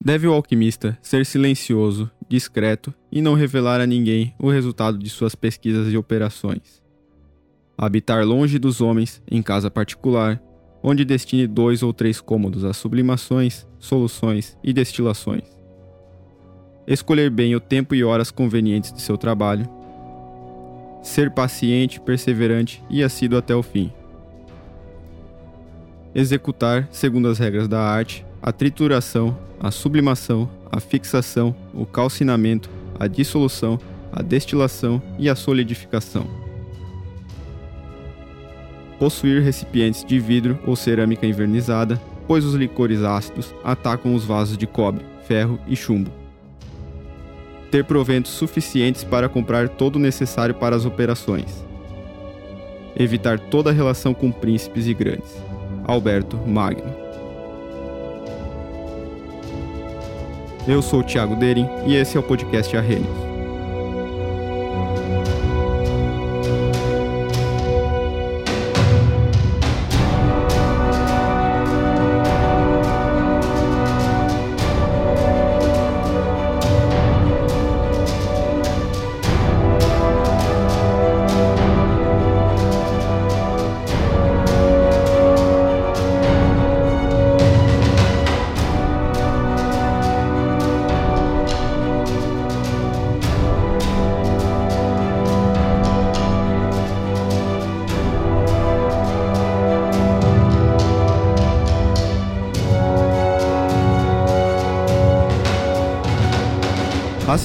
Deve o alquimista ser silencioso, discreto e não revelar a ninguém o resultado de suas pesquisas e operações. Habitar longe dos homens, em casa particular, onde destine dois ou três cômodos às sublimações, soluções e destilações. Escolher bem o tempo e horas convenientes de seu trabalho. Ser paciente, perseverante e assíduo até o fim. Executar, segundo as regras da arte, a trituração, a sublimação, a fixação, o calcinamento, a dissolução, a destilação e a solidificação. Possuir recipientes de vidro ou cerâmica envernizada, pois os licores ácidos atacam os vasos de cobre, ferro e chumbo. Ter proventos suficientes para comprar todo o necessário para as operações. Evitar toda relação com príncipes e grandes. Alberto Magno. Eu sou o Thiago Derin e esse é o podcast Arrhenius.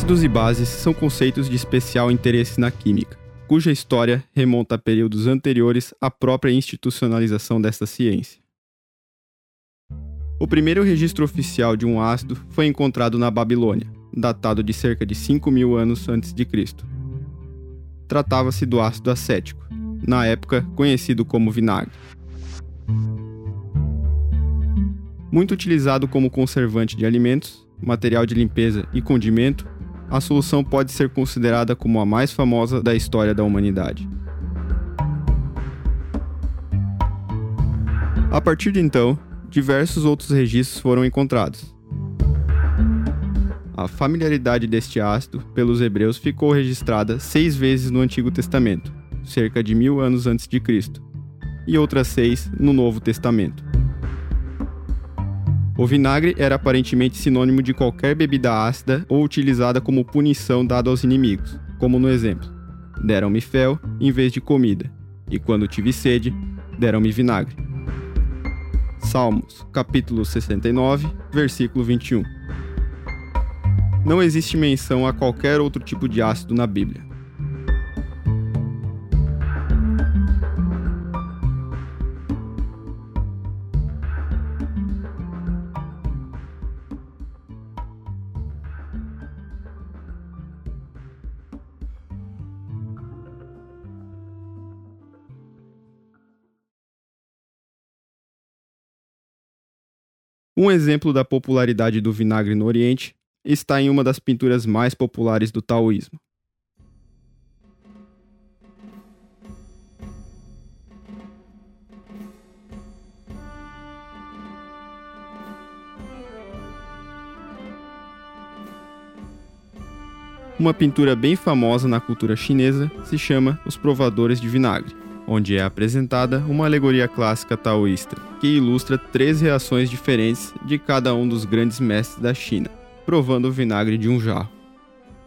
Ácidos e bases são conceitos de especial interesse na química, cuja história remonta a períodos anteriores à própria institucionalização desta ciência. O primeiro registro oficial de um ácido foi encontrado na Babilônia, datado de cerca de 5 mil anos antes de Cristo. Tratava-se do ácido acético, na época conhecido como vinagre. Muito utilizado como conservante de alimentos, material de limpeza e condimento, a solução pode ser considerada como a mais famosa da história da humanidade. A partir de então, diversos outros registros foram encontrados. A familiaridade deste ácido pelos hebreus ficou registrada seis vezes no Antigo Testamento, cerca de mil anos antes de Cristo, e outras seis no Novo Testamento. O vinagre era aparentemente sinônimo de qualquer bebida ácida ou utilizada como punição dada aos inimigos, como no exemplo: deram-me fel em vez de comida, e quando tive sede, deram-me vinagre. Salmos, capítulo 69, versículo 21. Não existe menção a qualquer outro tipo de ácido na Bíblia. Um exemplo da popularidade do vinagre no Oriente está em uma das pinturas mais populares do taoísmo. Uma pintura bem famosa na cultura chinesa se chama Os Provadores de Vinagre onde é apresentada uma alegoria clássica taoísta, que ilustra três reações diferentes de cada um dos grandes mestres da China, provando o vinagre de um jarro.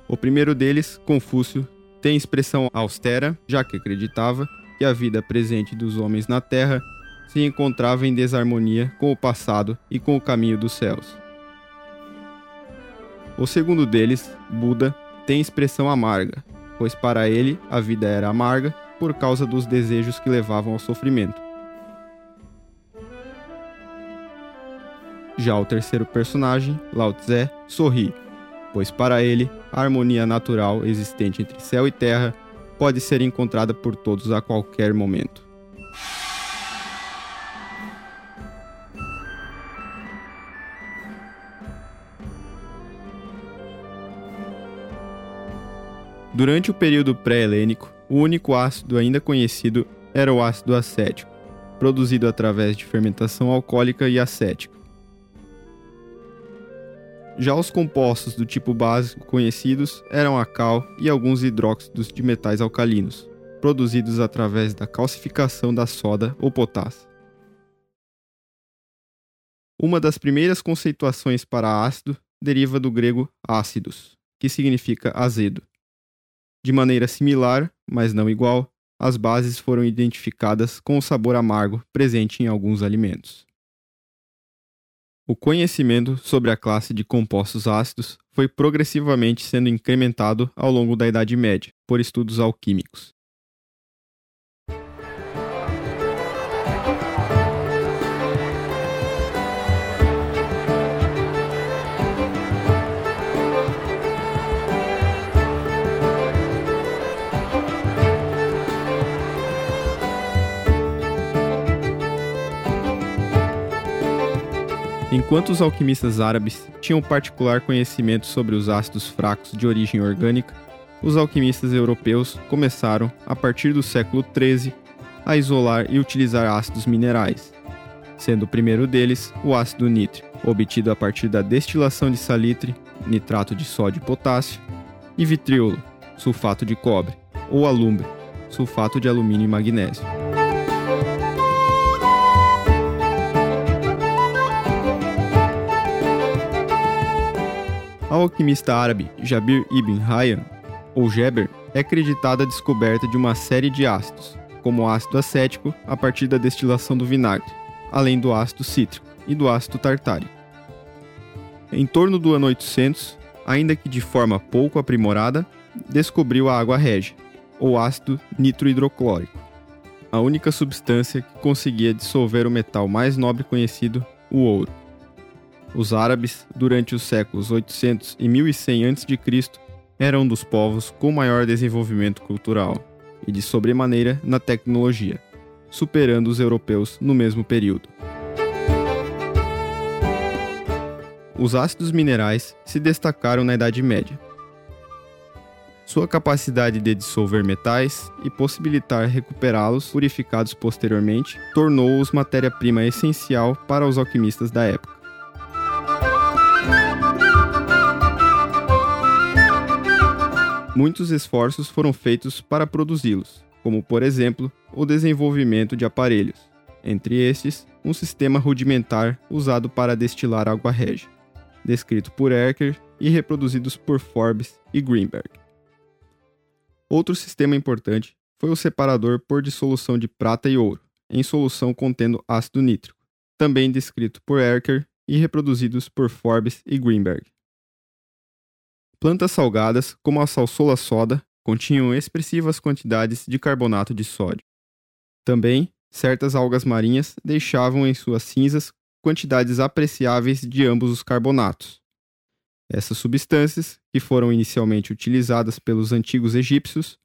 O primeiro deles, Confúcio, tem expressão austera, já que acreditava que a vida presente dos homens na Terra se encontrava em desarmonia com o passado e com o caminho dos céus. O segundo deles, Buda, tem expressão amarga, pois para ele a vida era amarga por causa dos desejos que levavam ao sofrimento. Já o terceiro personagem, Lao Tse, sorri, pois para ele a harmonia natural existente entre céu e terra pode ser encontrada por todos a qualquer momento. Durante o período pré-helênico, o único ácido ainda conhecido era o ácido acético, produzido através de fermentação alcoólica e acética. Já os compostos do tipo básico conhecidos eram a cal e alguns hidróxidos de metais alcalinos, produzidos através da calcificação da soda ou potássio. Uma das primeiras conceituações para ácido deriva do grego ácidos, que significa azedo. De maneira similar, mas não igual, as bases foram identificadas com o sabor amargo presente em alguns alimentos. O conhecimento sobre a classe de compostos ácidos foi progressivamente sendo incrementado ao longo da Idade Média por estudos alquímicos. Enquanto os alquimistas árabes tinham particular conhecimento sobre os ácidos fracos de origem orgânica, os alquimistas europeus começaram, a partir do século XIII, a isolar e utilizar ácidos minerais, sendo o primeiro deles o ácido nítrico, obtido a partir da destilação de salitre, nitrato de sódio e potássio, e vitriolo, sulfato de cobre, ou alumbre, sulfato de alumínio e magnésio. Ao alquimista árabe Jabir ibn Hayyan, ou Geber, é acreditada a descoberta de uma série de ácidos, como o ácido acético a partir da destilação do vinagre, além do ácido cítrico e do ácido tartárico. Em torno do ano 800, ainda que de forma pouco aprimorada, descobriu a água régia, ou ácido nitrohidroclórico, a única substância que conseguia dissolver o metal mais nobre conhecido, o ouro. Os árabes, durante os séculos 800 e 1100 a.C., eram um dos povos com maior desenvolvimento cultural e de sobremaneira na tecnologia, superando os europeus no mesmo período. Os ácidos minerais se destacaram na Idade Média. Sua capacidade de dissolver metais e possibilitar recuperá-los purificados posteriormente tornou-os matéria-prima essencial para os alquimistas da época. Muitos esforços foram feitos para produzi-los, como, por exemplo, o desenvolvimento de aparelhos, entre estes, um sistema rudimentar usado para destilar água régia, descrito por Erker e reproduzidos por Forbes e Greenberg. Outro sistema importante foi o separador por dissolução de prata e ouro, em solução contendo ácido nítrico, também descrito por Erker e reproduzidos por Forbes e Greenberg. Plantas salgadas, como a salsola soda, continham expressivas quantidades de carbonato de sódio. Também, certas algas marinhas deixavam em suas cinzas quantidades apreciáveis de ambos os carbonatos. Essas substâncias, que foram inicialmente utilizadas pelos antigos egípcios,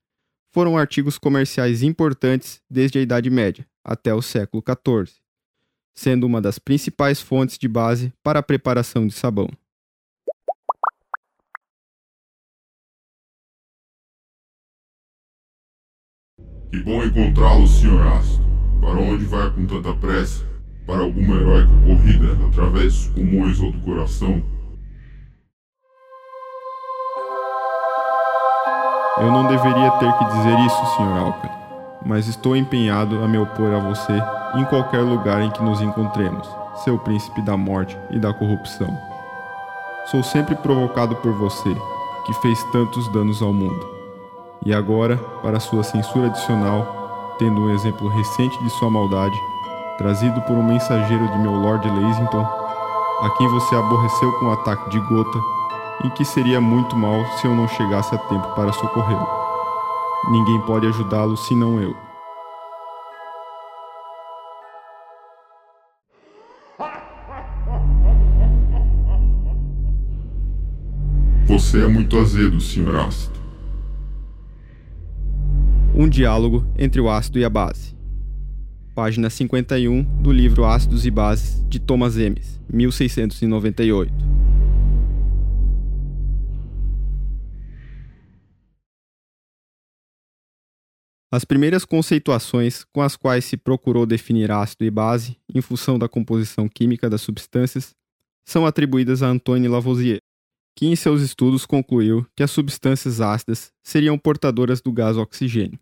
foram artigos comerciais importantes desde a Idade Média até o século XIV, sendo uma das principais fontes de base para a preparação de sabão. Que bom encontrá-lo, Sr. Astro. Para onde vai com tanta pressa? Para alguma heróica corrida através dos pulmões ou do coração? Eu não deveria ter que dizer isso, Sr. Alcali, mas estou empenhado a me opor a você em qualquer lugar em que nos encontremos, seu príncipe da morte e da corrupção. Sou sempre provocado por você, que fez tantos danos ao mundo. E agora, para sua censura adicional, tendo um exemplo recente de sua maldade, trazido por um mensageiro de meu Lord Leisington, a quem você aborreceu com um ataque de gota, em que seria muito mal se eu não chegasse a tempo para socorrê-lo. Ninguém pode ajudá-lo senão eu. Você é muito azedo, Sr. Astro. Um diálogo entre o ácido e a base. Página 51 do livro Ácidos e Bases, de Thomas Emes, 1698. As primeiras conceituações com as quais se procurou definir ácido e base, em função da composição química das substâncias, são atribuídas a Antoine Lavoisier, que em seus estudos concluiu que as substâncias ácidas seriam portadoras do gás oxigênio.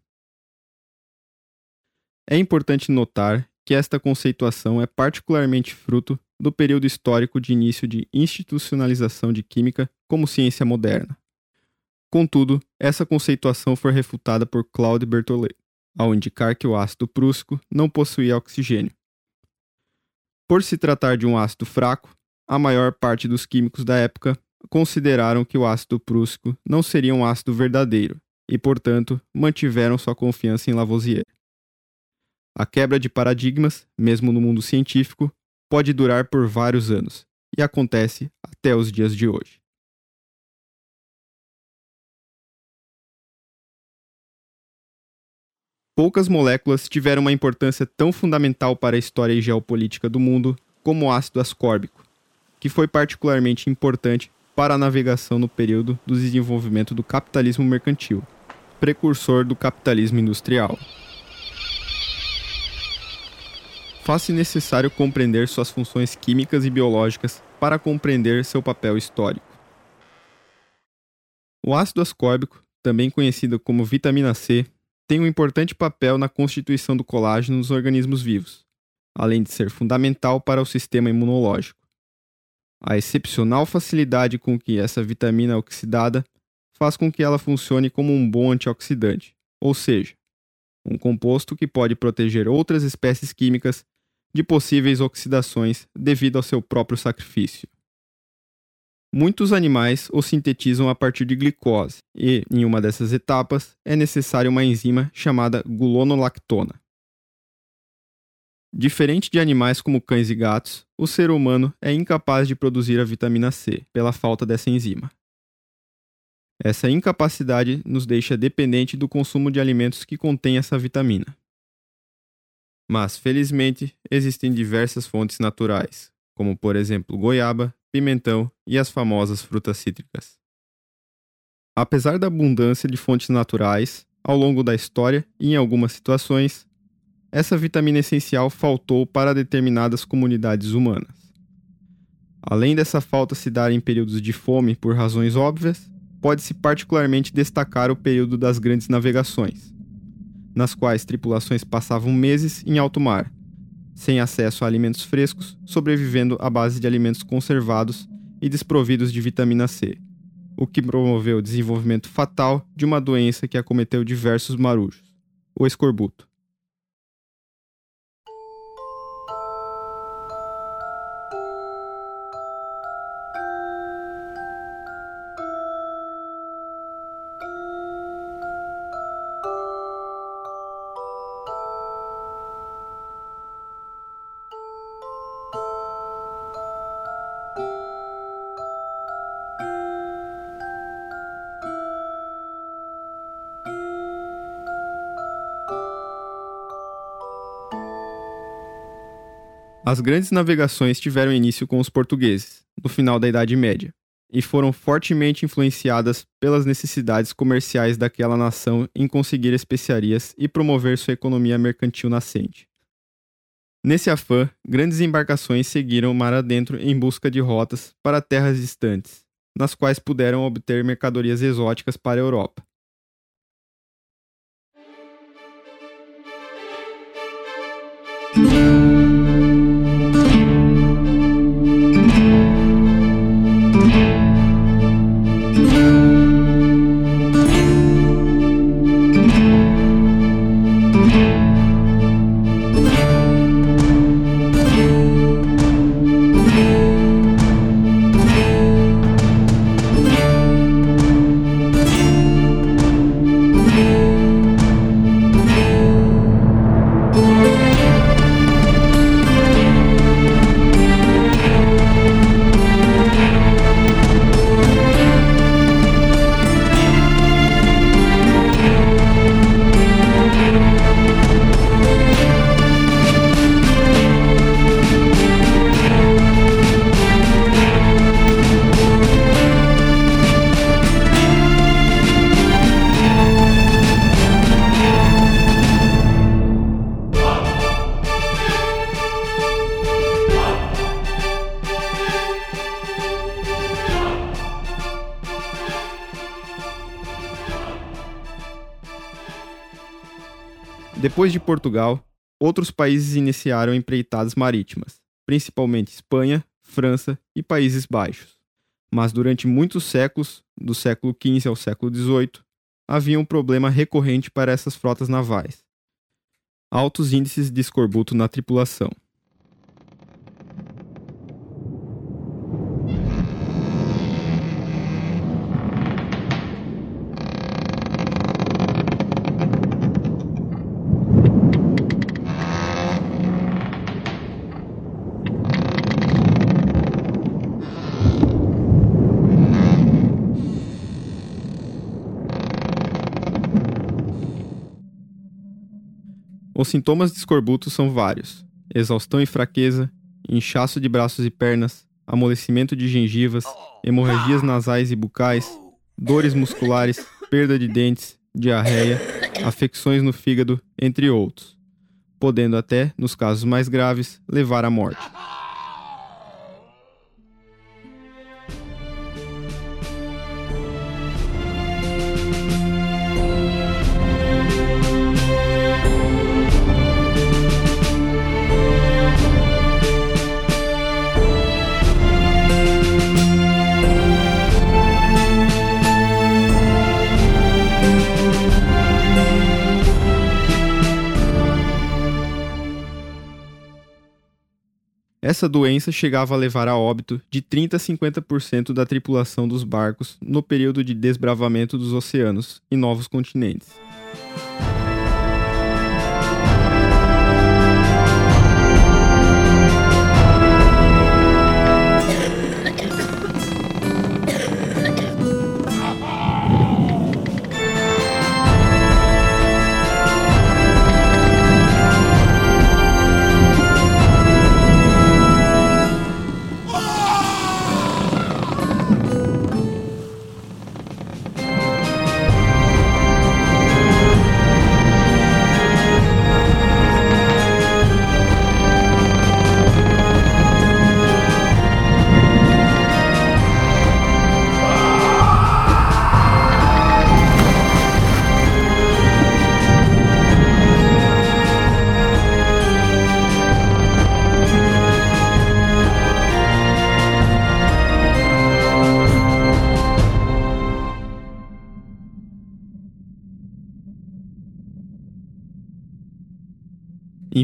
É importante notar que esta conceituação é particularmente fruto do período histórico de início de institucionalização de química como ciência moderna. Contudo, essa conceituação foi refutada por Claude Berthollet, ao indicar que o ácido prússico não possuía oxigênio. Por se tratar de um ácido fraco, a maior parte dos químicos da época consideraram que o ácido prússico não seria um ácido verdadeiro e, portanto, mantiveram sua confiança em Lavoisier. A quebra de paradigmas, mesmo no mundo científico, pode durar por vários anos e acontece até os dias de hoje. Poucas moléculas tiveram uma importância tão fundamental para a história e geopolítica do mundo como o ácido ascórbico, que foi particularmente importante para a navegação no período do desenvolvimento do capitalismo mercantil, precursor do capitalismo industrial faz-se necessário compreender suas funções químicas e biológicas para compreender seu papel histórico. O ácido ascórbico, também conhecido como vitamina C, tem um importante papel na constituição do colágeno nos organismos vivos, além de ser fundamental para o sistema imunológico. A excepcional facilidade com que essa vitamina é oxidada faz com que ela funcione como um bom antioxidante, ou seja, um composto que pode proteger outras espécies químicas de possíveis oxidações devido ao seu próprio sacrifício. Muitos animais o sintetizam a partir de glicose, e, em uma dessas etapas, é necessária uma enzima chamada gulonolactona. Diferente de animais como cães e gatos, o ser humano é incapaz de produzir a vitamina C pela falta dessa enzima. Essa incapacidade nos deixa dependente do consumo de alimentos que contêm essa vitamina. Mas, felizmente, existem diversas fontes naturais, como por exemplo goiaba, pimentão e as famosas frutas cítricas. Apesar da abundância de fontes naturais, ao longo da história e em algumas situações, essa vitamina essencial faltou para determinadas comunidades humanas. Além dessa falta se dar em períodos de fome por razões óbvias, pode-se particularmente destacar o período das grandes navegações, nas quais tripulações passavam meses em alto mar, sem acesso a alimentos frescos, sobrevivendo à base de alimentos conservados e desprovidos de vitamina C, o que promoveu o desenvolvimento fatal de uma doença que acometeu diversos marujos, o escorbuto. As grandes navegações tiveram início com os portugueses, no final da Idade Média, e foram fortemente influenciadas pelas necessidades comerciais daquela nação em conseguir especiarias e promover sua economia mercantil nascente. Nesse afã, grandes embarcações seguiram mar adentro em busca de rotas para terras distantes, nas quais puderam obter mercadorias exóticas para a Europa. Depois de Portugal, outros países iniciaram empreitadas marítimas, principalmente Espanha, França e Países Baixos. Mas durante muitos séculos, do século XV ao século XVIII, havia um problema recorrente para essas frotas navais: altos índices de escorbuto na tripulação. Os sintomas de escorbuto são vários: exaustão e fraqueza, inchaço de braços e pernas, amolecimento de gengivas, hemorragias nasais e bucais, dores musculares, perda de dentes, diarreia, afecções no fígado, entre outros, podendo até, nos casos mais graves, levar à morte. Essa doença chegava a levar a óbito de 30 a 50% da tripulação dos barcos no período de desbravamento dos oceanos e novos continentes.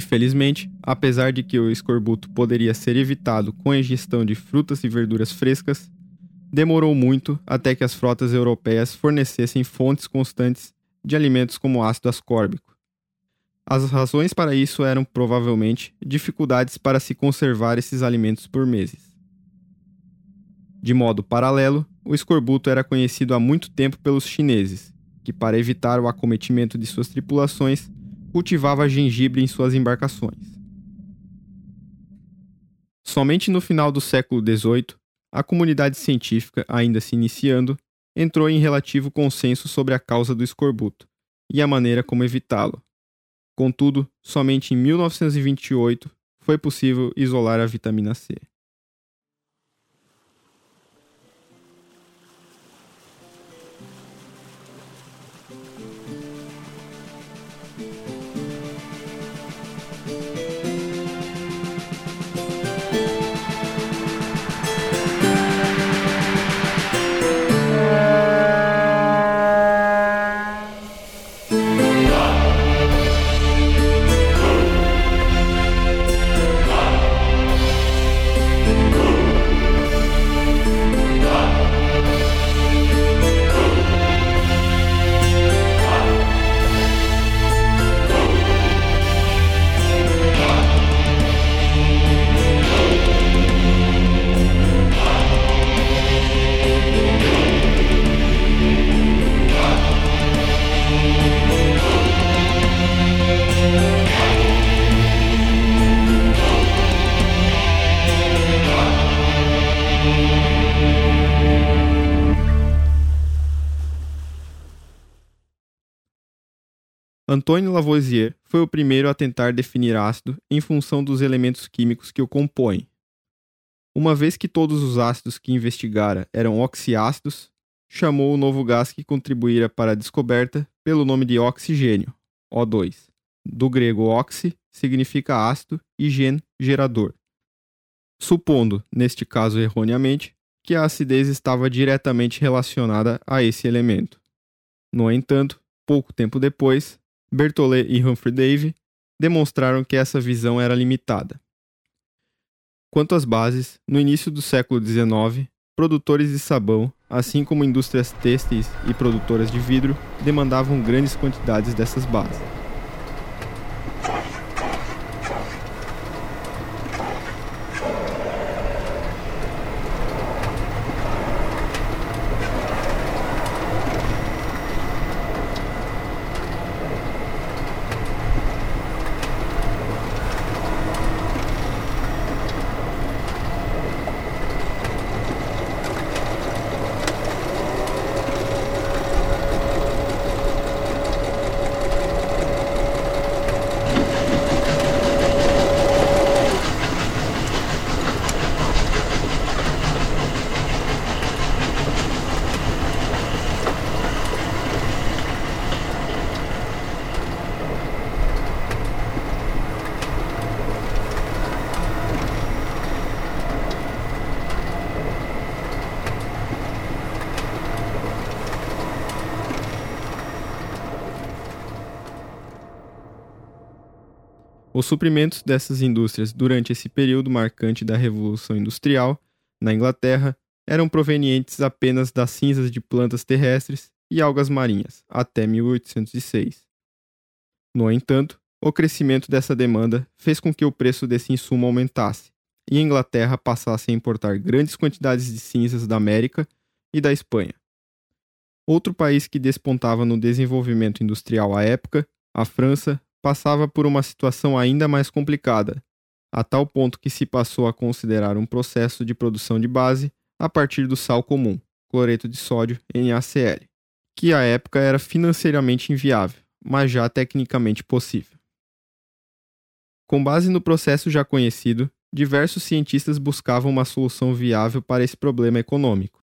Infelizmente, apesar de que o escorbuto poderia ser evitado com a ingestão de frutas e verduras frescas, demorou muito até que as frotas europeias fornecessem fontes constantes de alimentos como ácido ascórbico. As razões para isso eram provavelmente dificuldades para se conservar esses alimentos por meses. De modo paralelo, o escorbuto era conhecido há muito tempo pelos chineses, que, para evitar o acometimento de suas tripulações, cultivava gengibre em suas embarcações. Somente no final do século XVIII, a comunidade científica, ainda se iniciando, entrou em relativo consenso sobre a causa do escorbuto e a maneira como evitá-lo. Contudo, somente em 1928 foi possível isolar a vitamina C. Antônio Lavoisier foi o primeiro a tentar definir ácido em função dos elementos químicos que o compõem. Uma vez que todos os ácidos que investigara eram oxiácidos, chamou o novo gás que contribuíra para a descoberta pelo nome de oxigênio, O2. do grego oxi, significa ácido, e gen, gerador. Supondo, neste caso erroneamente, que a acidez estava diretamente relacionada a esse elemento. No entanto, pouco tempo depois, Berthollet e Humphrey Davy demonstraram que essa visão era limitada. Quanto às bases, no início do século XIX, produtores de sabão, assim como indústrias têxteis e produtoras de vidro, demandavam grandes quantidades dessas bases. Os suprimentos dessas indústrias durante esse período marcante da Revolução Industrial, na Inglaterra, eram provenientes apenas das cinzas de plantas terrestres e algas marinhas, até 1806. No entanto, o crescimento dessa demanda fez com que o preço desse insumo aumentasse, e a Inglaterra passasse a importar grandes quantidades de cinzas da América e da Espanha. Outro país que despontava no desenvolvimento industrial à época, a França, passava por uma situação ainda mais complicada, a tal ponto que se passou a considerar um processo de produção de base a partir do sal comum, cloreto de sódio, NaCl, que à época era financeiramente inviável, mas já tecnicamente possível. Com base no processo já conhecido, diversos cientistas buscavam uma solução viável para esse problema econômico.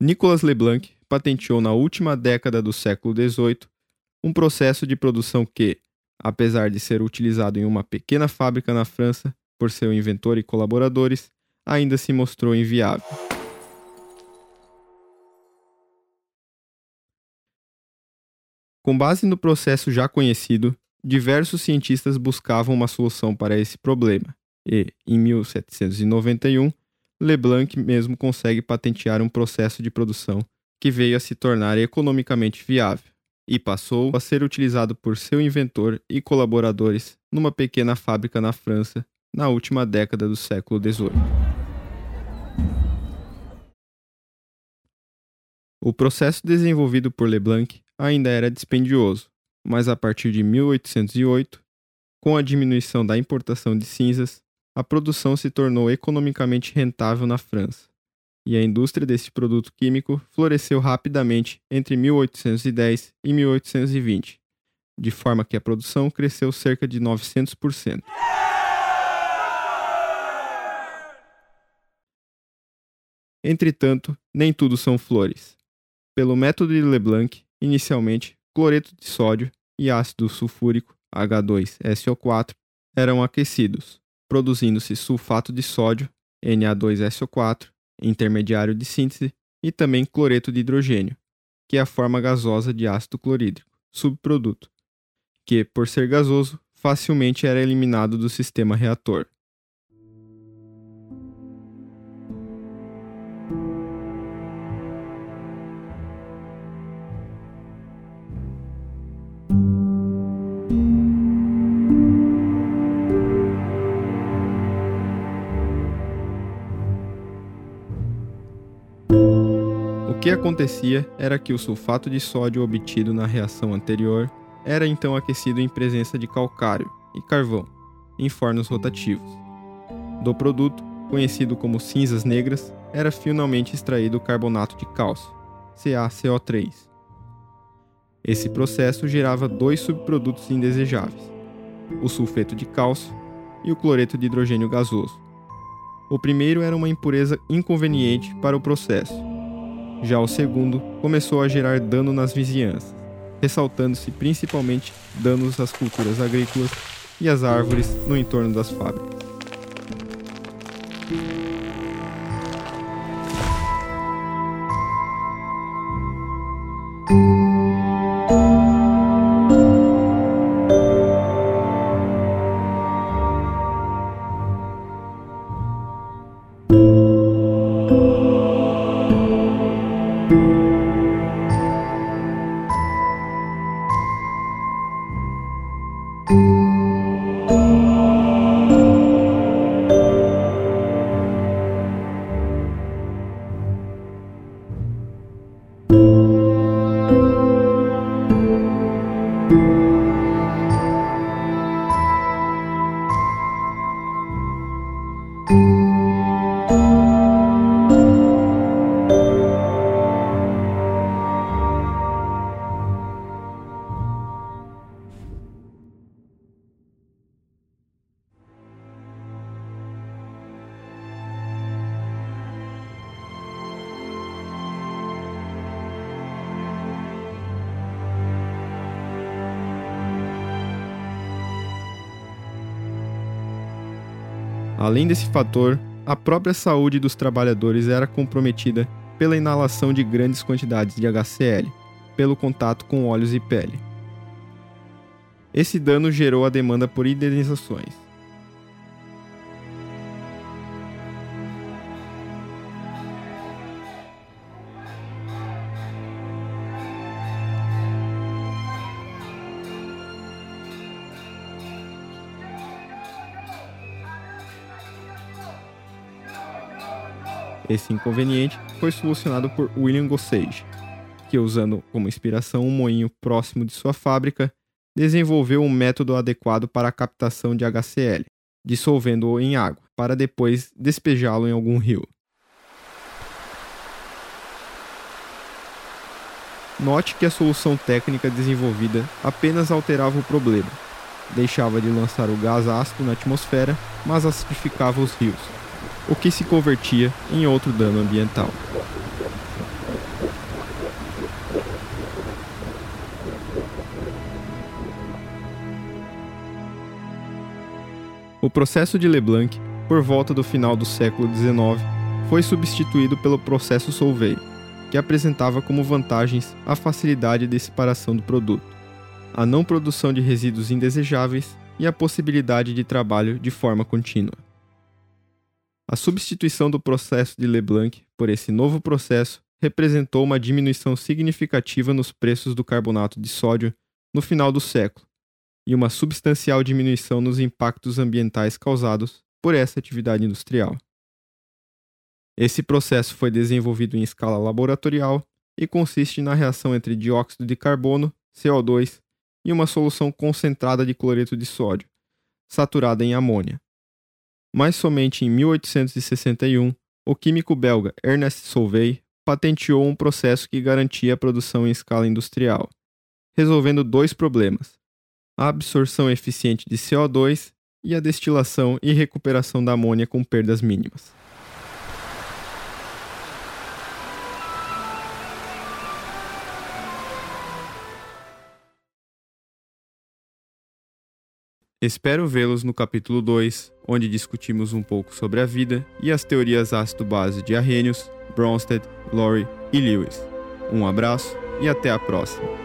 Nicolas Leblanc patenteou na última década do século XVIII um processo de produção que, apesar de ser utilizado em uma pequena fábrica na França por seu inventor e colaboradores, ainda se mostrou inviável. Com base no processo já conhecido, diversos cientistas buscavam uma solução para esse problema, e, em 1791, Leblanc mesmo consegue patentear um processo de produção que veio a se tornar economicamente viável e passou a ser utilizado por seu inventor e colaboradores numa pequena fábrica na França na última década do século XVIII. O processo desenvolvido por Leblanc ainda era dispendioso, mas a partir de 1808, com a diminuição da importação de cinzas, a produção se tornou economicamente rentável na França e a indústria desse produto químico floresceu rapidamente entre 1810 e 1820, de forma que a produção cresceu cerca de 900%. Entretanto, nem tudo são flores. Pelo método de Leblanc, inicialmente, cloreto de sódio e ácido sulfúrico, H2SO4, eram aquecidos, produzindo-se sulfato de sódio, Na2SO4, intermediário de síntese, e também cloreto de hidrogênio, que é a forma gasosa de ácido clorídrico, subproduto, que, por ser gasoso, facilmente era eliminado do sistema reator. Que acontecia era que o sulfato de sódio obtido na reação anterior era então aquecido em presença de calcário e carvão, em fornos rotativos. Do produto, conhecido como cinzas negras, era finalmente extraído o carbonato de cálcio, CaCO3. Esse processo gerava dois subprodutos indesejáveis: o sulfeto de cálcio e o cloreto de hidrogênio gasoso. O primeiro era uma impureza inconveniente para o processo, já o segundo começou a gerar dano nas vizinhanças, ressaltando-se principalmente danos às culturas agrícolas e às árvores no entorno das fábricas. Além desse fator, a própria saúde dos trabalhadores era comprometida pela inalação de grandes quantidades de HCl, pelo contato com óleos e pele. Esse dano gerou a demanda por indenizações. Esse inconveniente foi solucionado por William Gossage, que, usando como inspiração um moinho próximo de sua fábrica, desenvolveu um método adequado para a captação de HCl, dissolvendo-o em água, para depois despejá-lo em algum rio. Note que a solução técnica desenvolvida apenas alterava o problema. Deixava de lançar o gás ácido na atmosfera, mas acidificava os rios, o que se convertia em outro dano ambiental. O processo de Leblanc, por volta do final do século XIX, foi substituído pelo processo Solvay, que apresentava como vantagens a facilidade de separação do produto, a não produção de resíduos indesejáveis e a possibilidade de trabalho de forma contínua. A substituição do processo de Leblanc por esse novo processo representou uma diminuição significativa nos preços do carbonato de sódio no final do século e uma substancial diminuição nos impactos ambientais causados por essa atividade industrial. Esse processo foi desenvolvido em escala laboratorial e consiste na reação entre dióxido de carbono, CO2 e uma solução concentrada de cloreto de sódio, saturada em amônia mas somente em 1861 o químico belga Ernest Solvay patenteou um processo que garantia a produção em escala industrial, resolvendo dois problemas: a absorção eficiente de CO2 e a destilação e recuperação da amônia com perdas mínimas. Espero vê-los no capítulo 2, onde discutimos um pouco sobre a vida e as teorias ácido-base de Arrhenius, Bronsted, Lowry e Lewis. Um abraço e até a próxima.